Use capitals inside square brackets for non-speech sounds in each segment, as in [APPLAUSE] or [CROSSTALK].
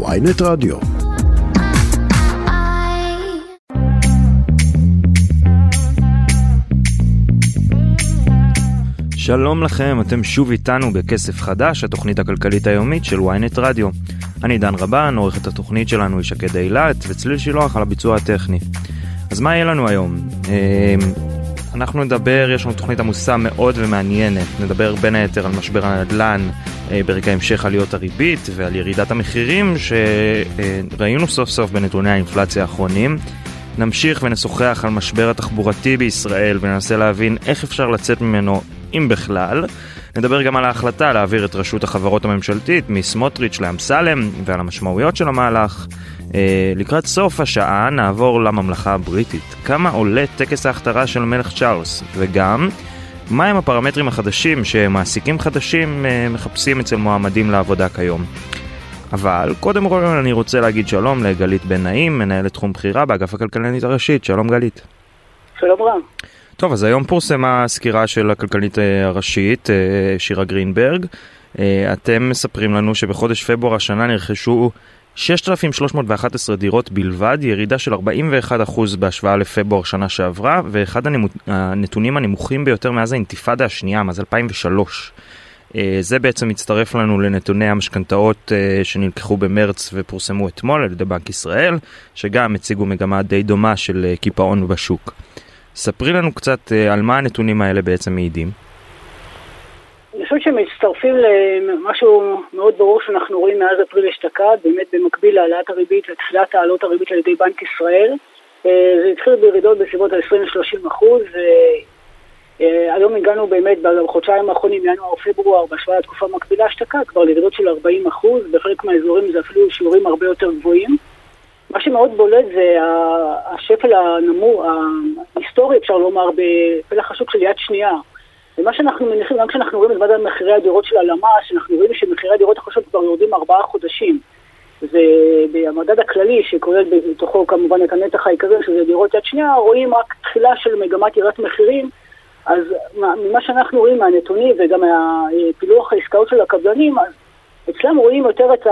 ויינט רדיו. שלום לכם, אתם שוב איתנו בכסף חדש, התוכנית הכלכלית היומית של ynet רדיו. אני דן רבן, עורכת התוכנית שלנו היא שקד אילת, וצליל שילוח על הביצוע הטכני. אז מה יהיה לנו היום? אמ, אנחנו נדבר, יש לנו תוכנית עמוסה מאוד ומעניינת, נדבר בין היתר על משבר הנדל"ן, ברגע המשך עליות הריבית ועל ירידת המחירים שראינו סוף סוף בנתוני האינפלציה האחרונים. נמשיך ונשוחח על משבר התחבורתי בישראל וננסה להבין איך אפשר לצאת ממנו, אם בכלל. נדבר גם על ההחלטה להעביר את רשות החברות הממשלתית מסמוטריץ' לאמסלם ועל המשמעויות של המהלך. אה, לקראת סוף השעה נעבור לממלכה הבריטית. כמה עולה טקס ההכתרה של מלך צ'ארלס? וגם, מהם הפרמטרים החדשים שמעסיקים חדשים אה, מחפשים אצל מועמדים לעבודה כיום? אבל קודם כל אני רוצה להגיד שלום לגלית בן נעים, מנהלת תחום בחירה באגף הכלכלנית הראשית. שלום גלית. שלום רם. טוב, אז היום פורסמה סקירה של הכלכלנית אה, הראשית, אה, שירה גרינברג. אתם מספרים לנו שבחודש פברואר השנה נרכשו 6,311 דירות בלבד, ירידה של 41% בהשוואה לפברואר שנה שעברה, ואחד הנתונים הנמוכים ביותר מאז האינתיפאדה השנייה, מאז 2003. אה, זה בעצם מצטרף לנו לנתוני המשכנתאות אה, שנלקחו במרץ ופורסמו אתמול על ידי בנק ישראל, שגם הציגו מגמה די דומה של אה, קיפאון בשוק. ספרי לנו קצת על מה הנתונים האלה בעצם מעידים. אני חושבת שהם מצטרפים למשהו מאוד ברור שאנחנו רואים מאז אפריל אשתקד, באמת במקביל להעלאת הריבית לתחילת העלות הריבית על ידי בנק ישראל. אה, זה התחיל בירידות בסביבות ה-20-30 אחוז, והיום הגענו באמת בחודשיים האחרונים, ינואר-פברואר, בהשוואה לתקופה מקבילה אשתקד, כבר לירידות של 40 אחוז, בחלק מהאזורים זה אפילו שיעורים הרבה יותר גבוהים. מה שמאוד בולט זה השפל הנמוך, ההיסטורי אפשר לומר, בפלח השוק של יד שנייה. ומה שאנחנו מניחים, גם כשאנחנו רואים את מדד מחירי הדירות של הלמ"ס, אנחנו רואים שמחירי הדירות החדשות כבר יורדים ארבעה חודשים. ובמדד הכללי, שכולל בתוכו כמובן את הנתח העיקרי, שזה דירות יד שנייה, רואים רק תחילה של מגמת ירידת מחירים. אז ממה שאנחנו רואים מהנתונים וגם מהפילוח העסקאות של הקבלנים, אז אצלם רואים יותר את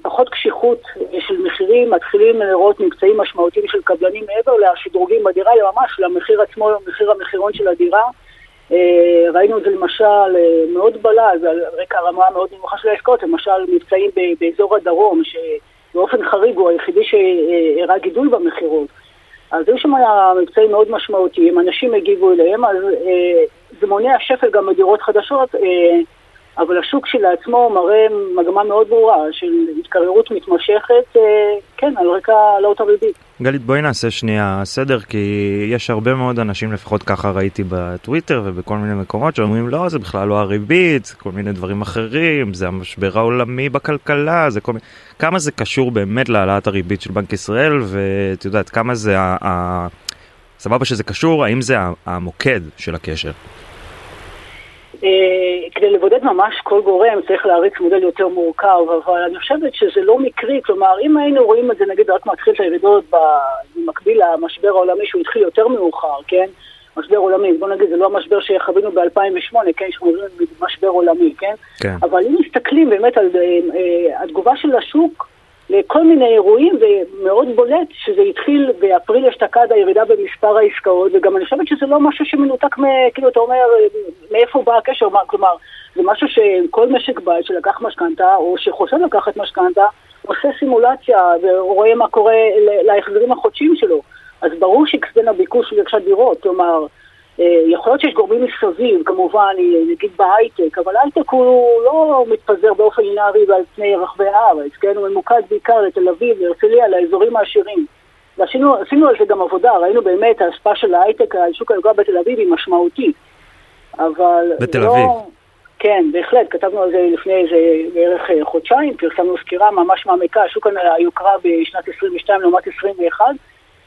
הפחות קשיחות של מחירים, מתחילים לראות מבצעים משמעותיים של קבלנים מעבר לשדרוגים בדירה, אלא ממש למחיר עצמו, מחיר המחירון של הדירה. אה, ראינו את זה למשל אה, מאוד בלט, על רקע הרמה מאוד נמוכה של העסקאות, למשל מבצעים באזור הדרום, שבאופן חריג הוא היחידי שהראה גידול במכירות. אז היו שם מבצעים מאוד משמעותיים, אנשים הגיבו אליהם, אז אה, זה מונע שפל גם בדירות חדשות. אבל השוק שלעצמו מראה מגמה מאוד ברורה של התקררות מתמשכת, אה, כן, על רקע העלאות הריבית. גלית, בואי נעשה שנייה סדר, כי יש הרבה מאוד אנשים, לפחות ככה ראיתי בטוויטר ובכל מיני מקומות, שאומרים לא, זה בכלל לא הריבית, כל מיני דברים אחרים, זה המשבר העולמי בכלכלה, זה כל מיני... כמה זה קשור באמת להעלאת הריבית של בנק ישראל, ואת יודעת, כמה זה ה... ה... סבבה שזה קשור, האם זה המוקד של הקשר? אה, כדי לבודד ממש כל גורם צריך להריץ מודל יותר מורכב, אבל אני חושבת שזה לא מקרי, כלומר אם היינו רואים את זה נגיד רק מתחיל את הירידות במקביל למשבר העולמי שהוא התחיל יותר מאוחר, כן? משבר עולמי, בוא נגיד זה לא המשבר שחווינו ב-2008, כן? שאנחנו רואים משבר עולמי, כן? כן? אבל אם מסתכלים באמת על אה, אה, התגובה של השוק לכל מיני אירועים, ומאוד בולט שזה התחיל באפריל אשתקד הירידה במספר העסקאות, וגם אני חושבת שזה לא משהו שמנותק, מ, כאילו אתה אומר, מאיפה בא הקשר, כלומר, זה משהו שכל משק בית שלקח משכנתה, או שחושב לקחת משכנתה, עושה סימולציה ורואה מה קורה להחזרים החודשיים שלו. אז ברור שיקסדן הביקוש לרכישת דירות, כלומר, יכול להיות שיש גורמים מסביב, כמובן, נגיד בהייטק, אבל הייטק הוא לא מתפזר באופן לינארי ועל פני רחבי הארץ, כן? הוא ממוקד בעיקר לתל אביב, להרצליה, לאזורים העשירים. ועשינו על זה גם עבודה, ראינו באמת ההשפעה של ההייטק על שוק היוקרה בתל אביב היא משמעותית. אבל בתל לא... אביב. כן, בהחלט, כתבנו על זה לפני איזה בערך אה, חודשיים, פרסמנו סקירה ממש מעמיקה, שוק היוקרה בשנת 22 לעומת 21,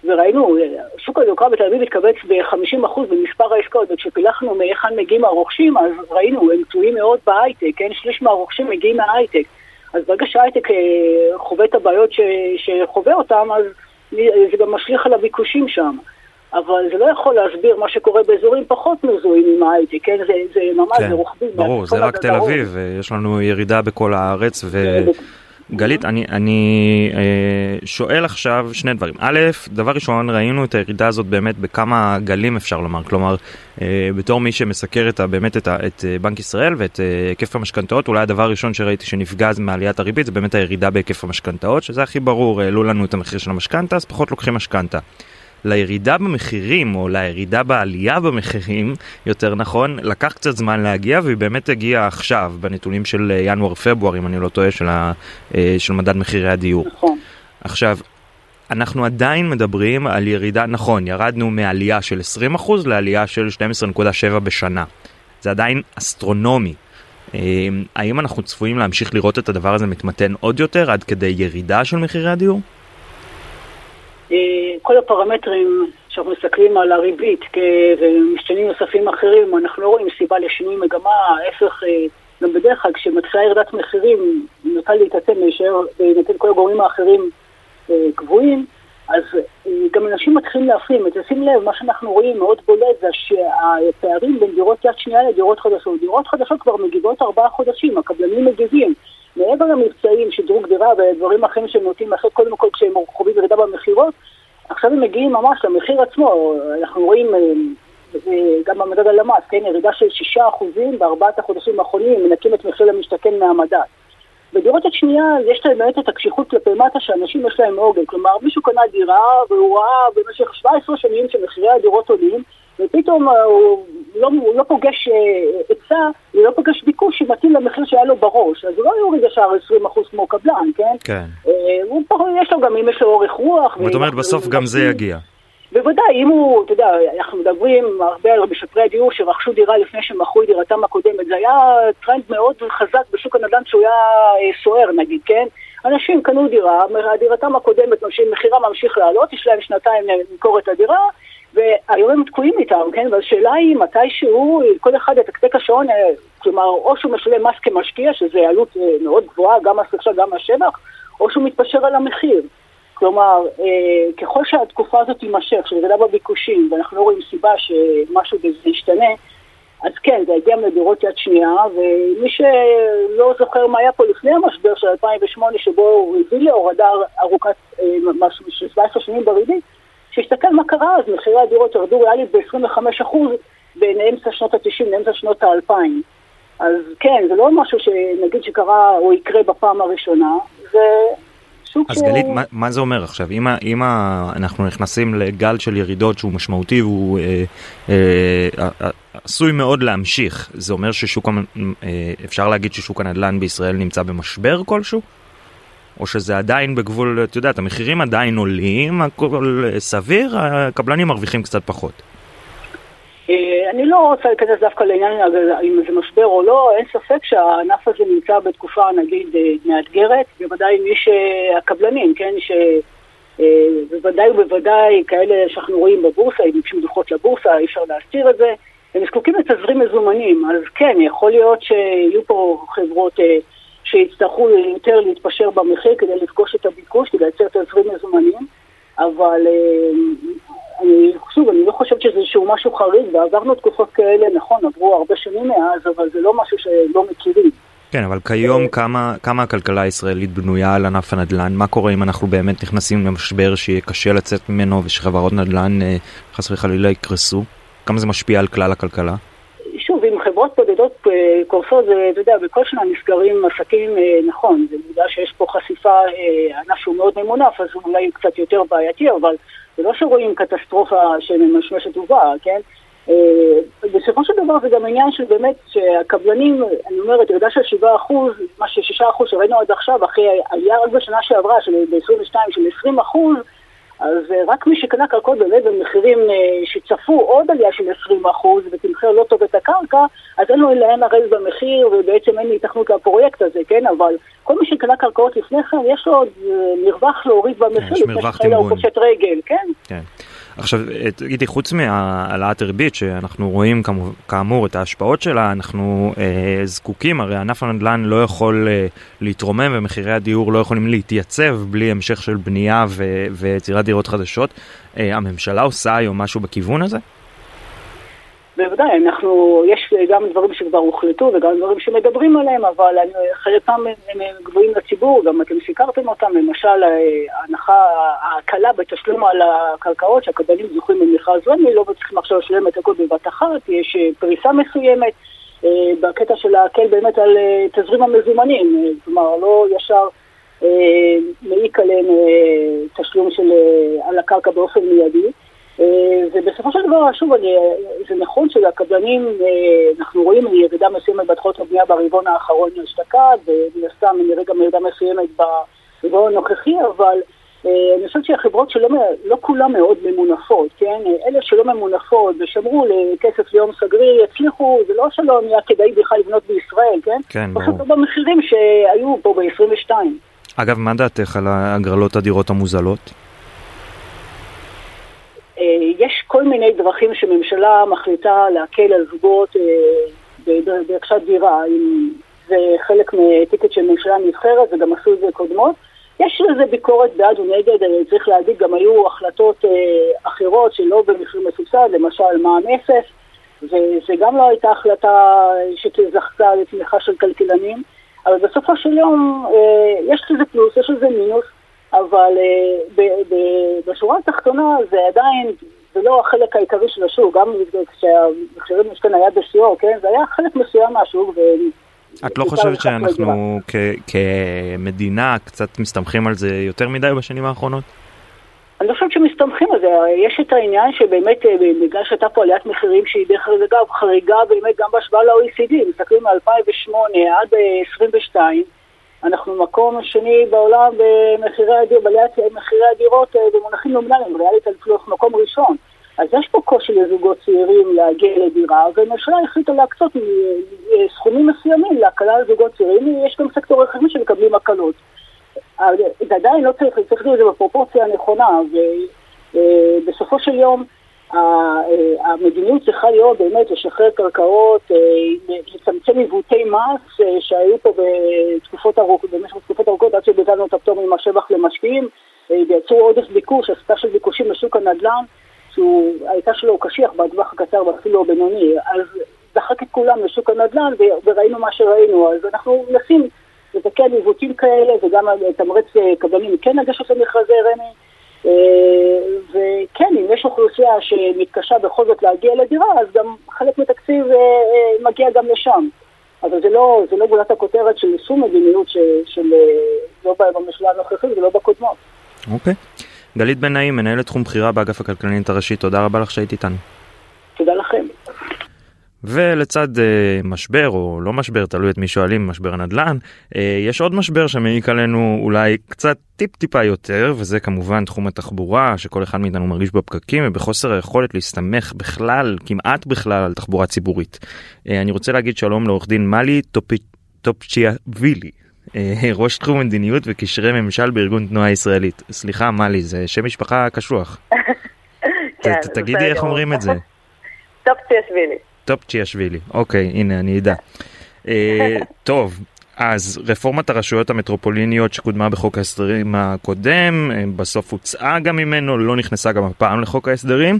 וראינו, שוק היוקרה בתל אביב התכווץ ב-50% במספר העסקאות, וכשפילחנו מהיכן מגיעים הרוכשים, אז ראינו, הם תלויים מאוד בהייטק, כן? שליש מהרוכשים מגיעים מההייטק. אז ברגע שההייטק אה, חווה את הבעיות ש, שחווה אותם, אז זה גם משליך על הביקושים שם. אבל זה לא יכול להסביר מה שקורה באזורים פחות מזוהים עם ההייטק, כן? זה, זה ממש, כן, זה רוחבי. ברור, זה רק תל אביב, יש לנו ירידה בכל הארץ, ו... גלית, אני, אני אה, שואל עכשיו שני דברים. א', דבר ראשון, ראינו את הירידה הזאת באמת בכמה גלים אפשר לומר, כלומר, אה, בתור מי שמסקר את, באמת את, את אה, בנק ישראל ואת אה, היקף המשכנתאות, אולי הדבר הראשון שראיתי שנפגע מעליית הריבית זה באמת הירידה בהיקף המשכנתאות, שזה הכי ברור, העלו לנו את המחיר של המשכנתה, אז פחות לוקחים משכנתה. לירידה במחירים, או לירידה בעלייה במחירים, יותר נכון, לקח קצת זמן להגיע, והיא באמת הגיעה עכשיו, בנתונים של ינואר-פברואר, אם אני לא טועה, של, ה, אה, של מדד מחירי הדיור. נכון. עכשיו, אנחנו עדיין מדברים על ירידה, נכון, ירדנו מעלייה של 20% לעלייה של 12.7 בשנה. זה עדיין אסטרונומי. אה, האם אנחנו צפויים להמשיך לראות את הדבר הזה מתמתן עוד יותר עד כדי ירידה של מחירי הדיור? אה, כל הפרמטרים שאנחנו מסתכלים על הריבית ומשתנים נוספים אחרים, אנחנו לא רואים סיבה לשינוי מגמה, ההפך, אה, גם בדרך כלל כשמתחילה ירידת מחירים, נוטה להתעצם בהינתן כל הגורמים האחרים אה, קבועים, אז גם אנשים מתחילים להפנים. ותשים לב, מה שאנחנו רואים מאוד בולט זה שהפערים בין דירות יד שנייה לדירות חדשות. דירות חדשות כבר מגיבות ארבעה חודשים, הקבלנים מגיבים. מעבר למבצעים, שדרוג דירה ודברים אחרים שהם נוטים לעשות קודם כל כשהם חווים ירידה במכירות, עכשיו הם מגיעים ממש למחיר עצמו, אנחנו רואים אה, גם במדד הלמ"ס, כן, ירידה של 6% בארבעת החודשים האחרונים, מנקים את מחיר למשתכן מהמדד. בדירות יד שנייה יש להם באמת את הקשיחות כלפי מטה שאנשים יש להם עוגן, כלומר מישהו קנה דירה והוא ראה במשך 17 שנים שמחירי הדירות עולים ופתאום אה, הוא לא, הוא לא פוגש אה, היצע, הוא לא פוגש ביקוש שמתאים למחיר שהיה לו בראש, אז הוא לא יוריד ישר 20% כמו קבלן, כן? כן. אה, הוא פה, יש לו גם, אם יש לו אורך רוח. זאת אומרת, בסוף גם זה יגיע. בוודאי, אם הוא, אתה יודע, אנחנו מדברים הרבה על משפרי הדיור שרכשו דירה לפני שמכרו את דירתם הקודמת, זה היה טרנד מאוד חזק בשוק הנדל"ן שהוא היה סוער נגיד, כן? אנשים קנו דירה, דירתם הקודמת, מחירה ממשיך לעלות, יש להם שנתיים למכור את הדירה, והיום הם תקועים איתם, כן? והשאלה היא מתי שהוא, כל אחד יתקתק השעון, אה, כלומר, או שהוא משלם מס כמשקיע, שזה עלות אה, מאוד גבוהה, גם מס רכישה, גם מס או שהוא מתפשר על המחיר. כלומר, אה, ככל שהתקופה הזאת תימשך, של ירידה בביקושים, ואנחנו לא רואים סיבה שמשהו בזה ישתנה, אז כן, זה יגיע מדירות יד שנייה, ומי שלא זוכר מה היה פה לפני המשבר של 2008, שבו הוא הביא להורדה ארוכת, משהו של 17 שנים בריבית, שיסתכל מה קרה אז, מחירי הדירות ירדו ריאלית ב-25% בין אמצע שנות ה-90 לאמצע שנות ה-2000. אז כן, זה לא משהו שנגיד שקרה או יקרה בפעם הראשונה, זה שוק אז ש... גלית, מה, מה זה אומר עכשיו? אם, אם אנחנו נכנסים לגל של ירידות שהוא משמעותי והוא אה, אה, אה, עשוי מאוד להמשיך, זה אומר ששוק, אה, אפשר להגיד ששוק הנדל"ן בישראל נמצא במשבר כלשהו? או שזה עדיין בגבול, את יודעת, המחירים עדיין עולים, הכל סביר, הקבלנים מרוויחים קצת פחות. אה, אני לא רוצה להיכנס דווקא לעניין אם זה משבר או לא, אין ספק שהענף הזה נמצא בתקופה נגיד אה, מאתגרת, בוודאי מי שהקבלנים, כן, שבוודאי אה, ובוודאי כאלה שאנחנו רואים בבורסה, אם ביקשו דוחות לבורסה, אי אפשר להסתיר את זה, הם זקוקים לתזרים מזומנים, אז כן, יכול להיות שיהיו פה חברות שיצטרכו יותר להתפשר במחיר כדי לפגוש את הביקוש, כדי לייצר תזרים מזומנים, אבל אה, אני, שוב, אני לא חושבת שזה איזשהו משהו חריג, ועברנו תקופות כאלה, נכון, עברו הרבה שנים מאז, אבל זה לא משהו שלא מכירים. כן, אבל כיום כמה, כמה הכלכלה הישראלית בנויה על ענף הנדל"ן? מה קורה אם אנחנו באמת נכנסים למשבר שיהיה קשה לצאת ממנו ושחברות נדל"ן אה, חס וחלילה יקרסו? כמה זה משפיע על כלל הכלכלה? שוב, אם חברות בודדות אה, קורסות, אתה יודע, בכל שנה נסגרים עסקים, אה, נכון, זה בגלל שיש פה חשיפה, אה, ענף שהוא מאוד ממונף, אז אולי קצת יותר בעייתי, אבל זה לא שרואים קטסטרופה שממשמשת ובאה, כן? בסופו של דבר זה גם עניין של באמת שהקבלנים, אני אומרת, ירידה של 7%, מה ש-6% שראינו עד עכשיו, אחרי עלייה רק בשנה שעברה, של ב-22 של 20%, אז אה, רק מי שקנה קרקעות באמת במחירים אה, שצפו עוד עלייה של 20% ותמחר לא טוב את הקרקע, אז אין לו לאן לרדת במחיר ובעצם אין התכנות לפרויקט הזה, כן? אבל כל מי שקנה קרקעות לפני כן, יש לו עוד אה, מרווח להוריד במחיר, יש מרווח תמרון. הוא פושט רגל, כן? כן. עכשיו, תגידי, חוץ מהעלאת הריבית, שאנחנו רואים כאמור את ההשפעות שלה, אנחנו אה, זקוקים, הרי ענף הנדל"ן לא יכול אה, להתרומם ומחירי הדיור לא יכולים להתייצב בלי המשך של בנייה ויצירת דירות חדשות. אה, הממשלה עושה היום משהו בכיוון הזה? בוודאי, אנחנו, יש גם דברים שכבר הוחלטו וגם דברים שמדברים עליהם, אבל חלקם הם גבוהים לציבור, גם אתם סיקרתם אותם, למשל ההנחה, ההקלה בתשלום על הקרקעות שהקבלנים זוכים במכרז רמי, לא צריכים עכשיו לשלם את הכל בבת אחת, יש פריסה מסוימת, בקטע של להקל באמת על תזרים המזומנים, כלומר לא ישר מעיק עליהם תשלום של, על הקרקע באופן מיידי. אה, ובסופו של דבר, שוב, אני, זה נכון שלקבלנים, אה, אנחנו רואים ירידה מסוימת בהתחלות הבנייה ברבעון האחרון אשתקד, ומן הסתם נראה גם ירידה מסוימת ברבעון הנוכחי, אבל אה, אני חושבת שהחברות שלא לא כולן מאוד ממונפות, כן? אלה שלא ממונפות ושמרו לכסף ליום סגרי, יצליחו, זה לא שלא נהיה כדאי בכלל לבנות בישראל, כן? כן, ברור. פשוט במחירים שהיו פה ב-22. אגב, מה דעתך על הגרלות הדירות המוזלות? אה, יש כל מיני דרכים שממשלה מחליטה להקל על זוגות אה, ברכישת דירה, אם זה חלק מטיקט של ממשלה נבחרת וגם עשו את זה קודמות. יש לזה ביקורת בעד ונגד, אה, צריך להגיד, גם היו החלטות אחרות שלא במחיר מסובסד, למשל מע"מ אפס, וזה גם לא הייתה החלטה שזכתה לתמיכה של כלכלנים, אבל בסופו של יום יש לזה פלוס, יש לזה מינוס. אבל uh, בשורה התחתונה זה עדיין, זה לא החלק העיקרי של השוק, גם כשהמחירים משתנה היה בשיאו, כן? זה היה חלק מסוים מהשוק. ו... את לא חושבת שאנחנו כמדינה קצת מסתמכים על זה יותר מדי בשנים האחרונות? אני חושבת שמסתמכים על זה, יש את העניין שבאמת אה, בגלל שהייתה פה עליית מחירים שהיא דרך אגב חריגה באמת גם בהשוואה ל-OECD, מסתכלים מ-2008 עד 2022 אה, אנחנו מקום שני בעולם במחירי הדירות, בעליית מחירי הדירות אה, במונחים נומינליים, ריאלית על פלוח מקום ראשון. אז יש פה קושי לזוגות צעירים להגיע לדירה, והממשלה החליטה להקצות סכומים מסוימים להקלה לזוגות צעירים, יש גם סקטור אחרים שמקבלים הקלות. זה עדיין לא צריך, צריך לעשות את זה בפרופורציה הנכונה, ובסופו של יום אה, המדיניות צריכה להיות באמת לשחרר קרקעות, אה, לצמצם עיוותי מס אה, שהיו פה בתקופות ארוכות, במשך תקופות ארוכות עד שביטלנו את הפטור ממס שבח למשקיעים, ויצרו עודף ביקוש, הסתה של ביקושים לשוק הנדל"ן, שהייתה שלו קשיח בטווח הקצר ואפילו הבינוני, אז דחק את כולם לשוק הנדל"ן וראינו מה שראינו, אז אנחנו מנסים לתקן עיוותים כאלה וגם לתמרץ קבלנים. כן לגשת למכרזי רמ"י אה, וכן, אם יש אוכלוסייה שמתקשה בכל זאת להגיע לדירה, אז גם חלק מתקציב אה, אה, מגיע גם לשם. אבל זה לא, זה לא גולת הכותרת של יישום מדיניות של, לא בממשלה הנוכחית ולא בקודמות. אוקיי. גלית בן נעים, מנהלת תחום בחירה באגף הכלכלנית הראשית, תודה רבה לך שהיית איתנו. ולצד uh, משבר או לא משבר תלוי את מי שואלים משבר הנדל"ן uh, יש עוד משבר שמעיק עלינו אולי קצת טיפ טיפה יותר וזה כמובן תחום התחבורה שכל אחד מאיתנו מרגיש בפקקים ובחוסר היכולת להסתמך בכלל כמעט בכלל על תחבורה ציבורית. Uh, אני רוצה להגיד שלום לעורך דין מאלי טופצ'יאשווילי. [LAUGHS] ראש תחום מדיניות וקשרי ממשל בארגון תנועה ישראלית. סליחה מלי זה שם משפחה קשוח. [LAUGHS] כן, תגידי איך אומרים את זה. טופצ'יאשווילי. טופצ'יאשווילי, אוקיי, הנה, אני אדע. אה, [LAUGHS] טוב, אז רפורמת הרשויות המטרופוליניות שקודמה בחוק ההסדרים הקודם, אה, בסוף הוצאה גם ממנו, לא נכנסה גם הפעם לחוק ההסדרים,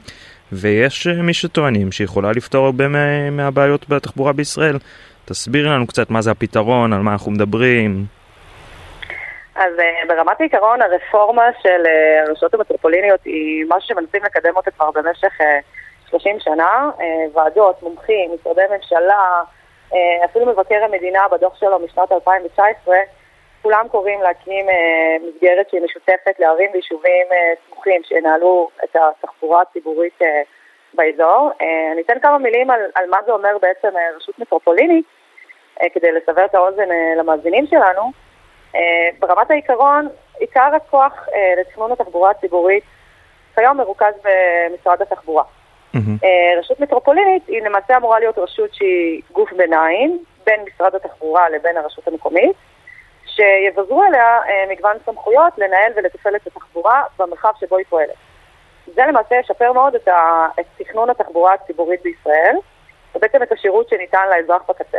ויש אה, מי שטוענים שיכולה לפתור הרבה מהבעיות בתחבורה בישראל. תסבירי לנו קצת מה זה הפתרון, על מה אנחנו מדברים. אז ברמת העיקרון הרפורמה של הרשויות המטרופוליניות היא משהו שמנסים לקדם אותה כבר במשך 30 שנה, אה, ועדות, מומחים, משרדי ממשלה, אה, אפילו מבקר המדינה בדוח שלו משנת 2019, כולם קוראים להקים אה, מסגרת שהיא משותפת לערים ויישובים סמוכים שינהלו את התחבורה הציבורית באזור. אני אתן כמה מילים על, על מה זה אומר בעצם רשות מטרופולינית, כדי לסבר את האוזן למאזינים שלנו. ברמת העיקרון, עיקר הכוח לתכנון התחבורה הציבורית כיום מרוכז במשרד התחבורה. Mm-hmm. רשות מטרופולינית היא למעשה אמורה להיות רשות שהיא גוף ביניים בין משרד התחבורה לבין הרשות המקומית, שיבזרו אליה אה, מגוון סמכויות לנהל ולתפעל את התחבורה במרחב שבו היא פועלת. זה למעשה ישפר מאוד את, ה... את תכנון התחבורה הציבורית בישראל, ובעצם את השירות שניתן לאזרח בקצה.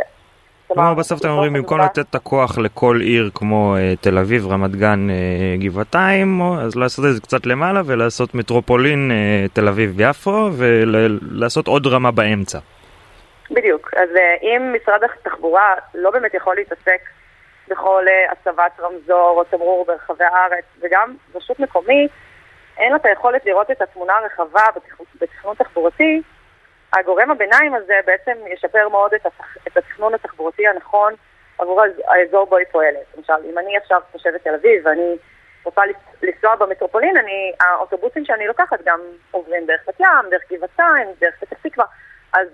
כלומר, בסוף אתם אומרים, במקום לתת את הכוח לכל עיר כמו uh, תל אביב, רמת גן, uh, גבעתיים, אז לעשות את זה קצת למעלה ולעשות מטרופולין uh, תל אביב-יפו ולעשות עוד רמה באמצע. בדיוק. אז אם משרד התחבורה לא באמת יכול להתעסק בכל הצבת רמזור או תמרור ברחבי הארץ, וגם רשות מקומית, אין לה את היכולת לראות את התמונה הרחבה בתכנון תחבורתי, הגורם הביניים הזה בעצם ישפר מאוד את, התכ... את התכנון התחבורתי הנכון עבור האזור בו היא פועלת. למשל, אם אני עכשיו תושבת תל אביב ואני רוצה לנסוע במטרופולין, אני, האוטובוסים שאני לוקחת גם עוברים דרך בת ים, דרך גבעתיים, דרך פתח תקווה, אז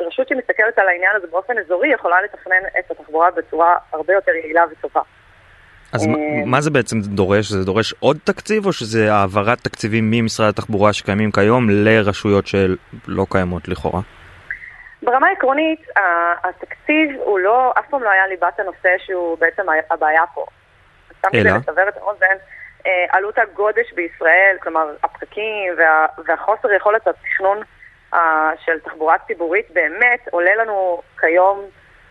רשות שמסתכלת על העניין הזה באופן אזורי יכולה לתכנן את התחבורה בצורה הרבה יותר יעילה וטובה. אז מה זה בעצם דורש? זה דורש עוד תקציב או שזה העברת תקציבים ממשרד התחבורה שקיימים כיום לרשויות שלא קיימות לכאורה? ברמה העקרונית, התקציב הוא לא, אף פעם לא היה ליבת הנושא שהוא בעצם הבעיה פה. סתם כדי לסבר את האוזן, עלות הגודש בישראל, כלומר הפקקים וה, והחוסר יכולת התכנון של תחבורה ציבורית באמת עולה לנו כיום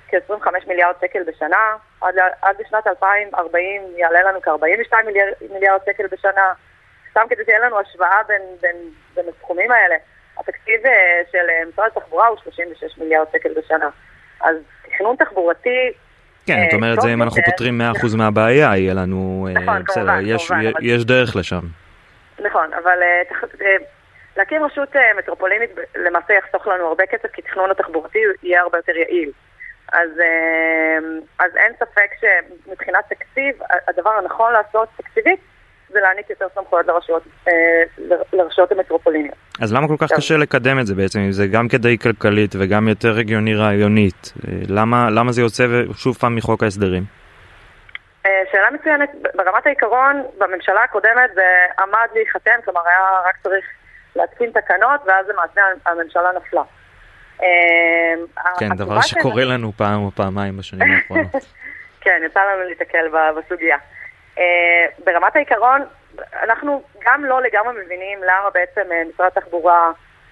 כ-25 מיליארד שקל בשנה, עד, עד לשנת 2040 יעלה לנו כ-42 מיליארד, מיליארד שקל בשנה. סתם כדי שתהיה לנו השוואה בין, בין, בין הסכומים האלה. התקציב אה, של אה, משרד התחבורה הוא 36 מיליארד שקל בשנה. אז תכנון תחבורתי... כן, את אה, אומרת זה אם אנחנו פותרים 100% מהבעיה, יהיה לנו... נכון, בסדר, כמובן, יש, כמובן. יש דרך לשם. נכון, אבל להקים רשות מטרופולינית למעשה יחסוך לנו הרבה כסף, כי תכנון התחבורתי יהיה הרבה יותר יעיל. אז, אמ, אז אין ספק שמבחינת תקציב, הדבר הנכון לעשות תקציבית זה להעניק יותר סמכויות לרשויות, אה, לרשויות המטרופוליניות. אז למה כל כך טוב. קשה לקדם את זה בעצם, אם זה גם כדאי כלכלית וגם יותר הגיוני רעיונית? אה, למה, למה זה יוצא שוב פעם מחוק ההסדרים? אה, שאלה מצוינת, ברמת העיקרון, בממשלה הקודמת זה עמד להיחתם, כלומר היה רק צריך להתקין תקנות ואז למעשה הממשלה נפלה. אמ, כן, דבר שקורה לנו פעם או פעמיים בשנים האחרונות. [LAUGHS] כן, יצא לנו להתקל בסוגיה. אה, ברמת העיקרון, אנחנו גם לא לגמרי מבינים למה בעצם אה, משרד התחבורה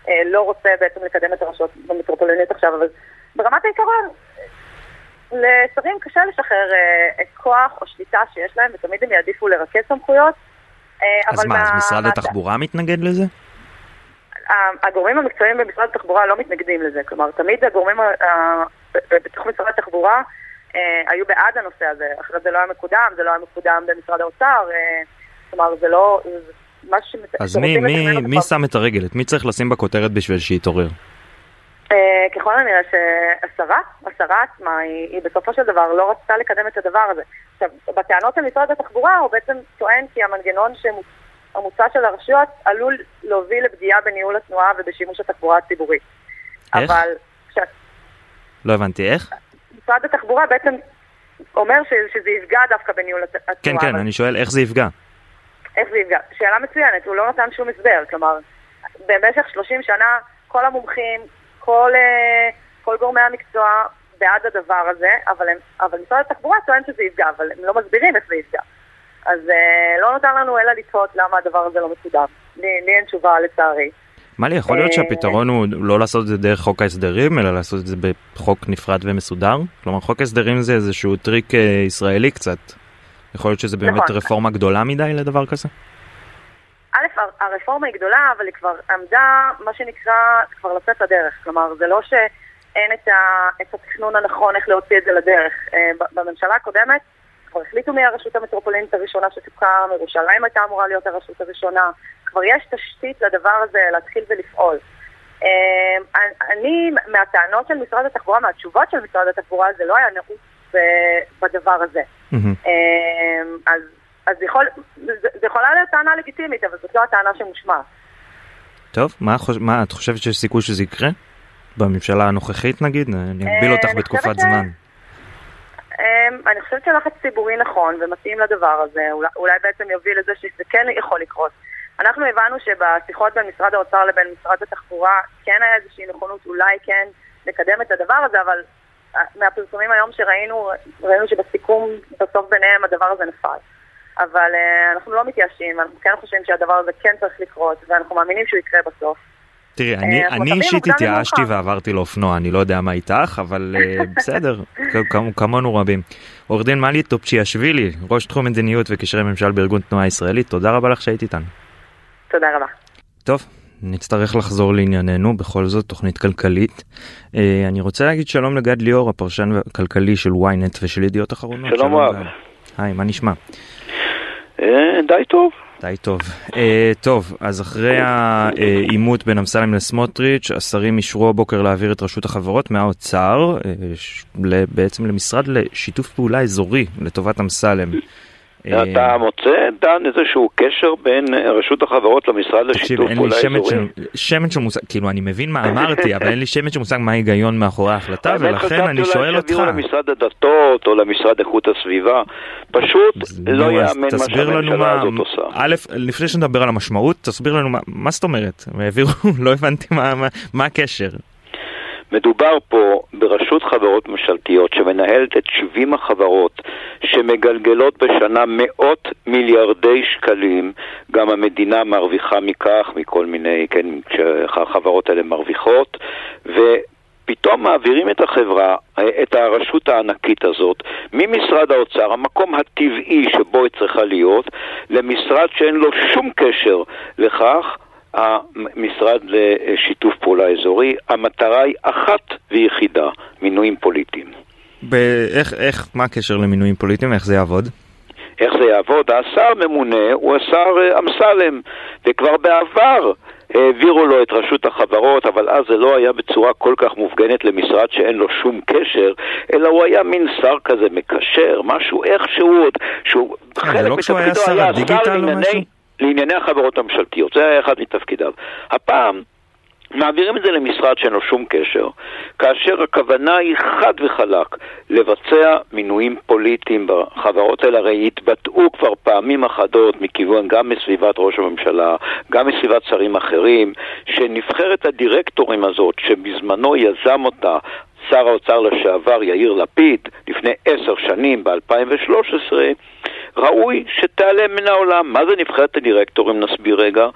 אה, לא רוצה בעצם לקדם את הרשויות במטרופולינית עכשיו, אבל ברמת העיקרון, לשרים קשה לשחרר כוח או שליטה שיש להם, ותמיד הם יעדיפו לרכז סמכויות. אז מה, אז משרד התחבורה מתנגד לזה? הגורמים המקצועיים במשרד התחבורה לא מתנגדים לזה, כלומר תמיד הגורמים בתוך משרד התחבורה אה, היו בעד הנושא הזה, אחרת זה לא היה מקודם, זה לא היה מקודם במשרד האוצר, אה, כלומר זה לא... אז מי, מי, מי שם את הרגל? את מי צריך לשים בכותרת בשביל שיתעורר? אה, ככל הנראה שהשרה, השרה עצמה, היא, היא בסופו של דבר לא רצתה לקדם את הדבר הזה. עכשיו, בטענות של משרד התחבורה הוא בעצם טוען כי המנגנון שמוצע המוצע של הרשויות עלול להוביל לפגיעה בניהול התנועה ובשימוש התחבורה הציבורית. איך? אבל... לא הבנתי, איך? משרד התחבורה בעצם אומר ש... שזה יפגע דווקא בניהול התנועה. כן, כן, אבל... אני שואל איך זה יפגע. איך זה יפגע? שאלה מצוינת, הוא לא נתן שום הסבר. כלומר, במשך 30 שנה כל המומחים, כל, אה, כל גורמי המקצוע בעד הדבר הזה, אבל, הם, אבל משרד התחבורה טוען שזה יפגע, אבל הם לא מסבירים איך זה יפגע. אז אה, לא נותן לנו אלא לתהות למה הדבר הזה לא מקודם. לי, לי אין תשובה לצערי. מלי, יכול להיות אה, שהפתרון הוא לא לעשות את זה דרך חוק ההסדרים, אלא לעשות את זה בחוק נפרד ומסודר? כלומר, חוק ההסדרים זה איזשהו טריק אה, ישראלי קצת. יכול להיות שזה באמת נכון. רפורמה גדולה מדי לדבר כזה? א', הרפורמה היא גדולה, אבל היא כבר עמדה, מה שנקרא, כבר לצאת לדרך. כלומר, זה לא שאין את, ה, את התכנון הנכון איך להוציא את זה לדרך. בממשלה הקודמת כבר החליטו מי הרשות המטרופולינית הראשונה שתוקם, ירושלים הייתה אמורה להיות הרשות הראשונה, כבר יש תשתית לדבר הזה להתחיל ולפעול. אמ, אני, מהטענות של משרד התחבורה, מהתשובות של משרד התחבורה, זה לא היה נעוץ בדבר הזה. Mm-hmm. אז, אז יכול, זה, זה יכולה להיות טענה לגיטימית, אבל זאת לא הטענה שמושמעת. טוב, מה, מה את חושבת שיש סיכוי שזה יקרה? בממשלה הנוכחית נגיד? אני אגביל אותך בתקופת זמן. אמ, אני חושבת שלחץ ציבורי נכון ומתאים לדבר הזה, אולי, בעצם יוביל לזה שזה כן יכול לקרות. אנחנו הבנו שבשיחות בין משרד האוצר לבין משרד התחבורה כן היה איזושהי נכונות אולי כן לקדם את הדבר הזה, אבל אה, מהפרסומים היום שראינו, ראינו שבסיכום בסוף ביניהם הדבר הזה נפל. אבל uh, אנחנו לא מתייאשים, אנחנו כן חושבים שהדבר הזה כן צריך לקרות, ואנחנו מאמינים שהוא יקרה בסוף. תראי, אני, אה, אני אישית התייאשתי ועברתי לאופנוע, אני לא יודע מה איתך, אבל אה, [LAUGHS] בסדר, כמונו רבים. עורך דין מלי טופצ'יאשווילי, ראש תחום מדיניות וקשרי ממשל בארגון תנועה ישראלית, תודה רבה לך שהיית איתנו. תודה רבה. טוב, נצטרך לחזור לענייננו, בכל זאת תוכנית כלכלית. אה, אני רוצה להגיד שלום לגד ליאור, הפרשן הכלכלי של ynet ושל ידיעות אחרונות. שלום רב. היי, מה נשמע? די טוב. די טוב. Uh, טוב, אז אחרי העימות בין אמסלם לסמוטריץ', השרים אישרו הבוקר להעביר את רשות החברות מהאוצר, uh, בעצם למשרד לשיתוף פעולה אזורי לטובת אמסלם. אתה אה, מוצא, דן, איזשהו קשר בין אה, רשות החברות למשרד לשיתוף פעולה אזורי? תקשיב, אין לי שמץ של מושג, כאילו אני מבין מה [LAUGHS] אמרתי, אבל אין לי שמץ של מושג מה ההיגיון מאחורי ההחלטה, ולכן אני שואל אותך. שיעבירו למשרד הדתות או למשרד איכות הסביבה, פשוט לא יאמן מה שהממשלה הזאת עושה. א', לפני שנדבר על המשמעות, תסביר לנו מה זאת אומרת, [LAUGHS] לא הבנתי מה הקשר. מדובר פה ברשות חברות ממשלתיות שמנהלת את 70 החברות שמגלגלות בשנה מאות מיליארדי שקלים, גם המדינה מרוויחה מכך, מכל מיני, כן, כשהחברות האלה מרוויחות, ו... פתאום מעבירים את החברה, את הרשות הענקית הזאת, ממשרד האוצר, המקום הטבעי שבו היא צריכה להיות, למשרד שאין לו שום קשר לכך, המשרד לשיתוף פעולה אזורי, המטרה היא אחת ויחידה, מינויים פוליטיים. איך, איך, מה הקשר למינויים פוליטיים? איך זה יעבוד? איך זה יעבוד? השר הממונה הוא השר אה, אמסלם, וכבר בעבר העבירו לו את רשות החברות, אבל אז זה לא היה בצורה כל כך מופגנת למשרד שאין לו שום קשר, אלא הוא היה מין שר כזה מקשר, משהו איכשהו עוד, שהוא כן, חלק לא מתפקידו היה שר לענייני... לענייני החברות הממשלתיות, זה היה אחד מתפקידיו. הפעם מעבירים את זה למשרד שאין לו שום קשר, כאשר הכוונה היא חד וחלק לבצע מינויים פוליטיים בחברות האלה, הרי התבטאו כבר פעמים אחדות מכיוון גם מסביבת ראש הממשלה, גם מסביבת שרים אחרים, שנבחרת הדירקטורים הזאת, שבזמנו יזם אותה שר האוצר לשעבר יאיר לפיד, לפני עשר שנים, ב-2013, ראוי שתיעלם מן העולם. מה זה נבחרת הדירקטורים? נסביר רגע.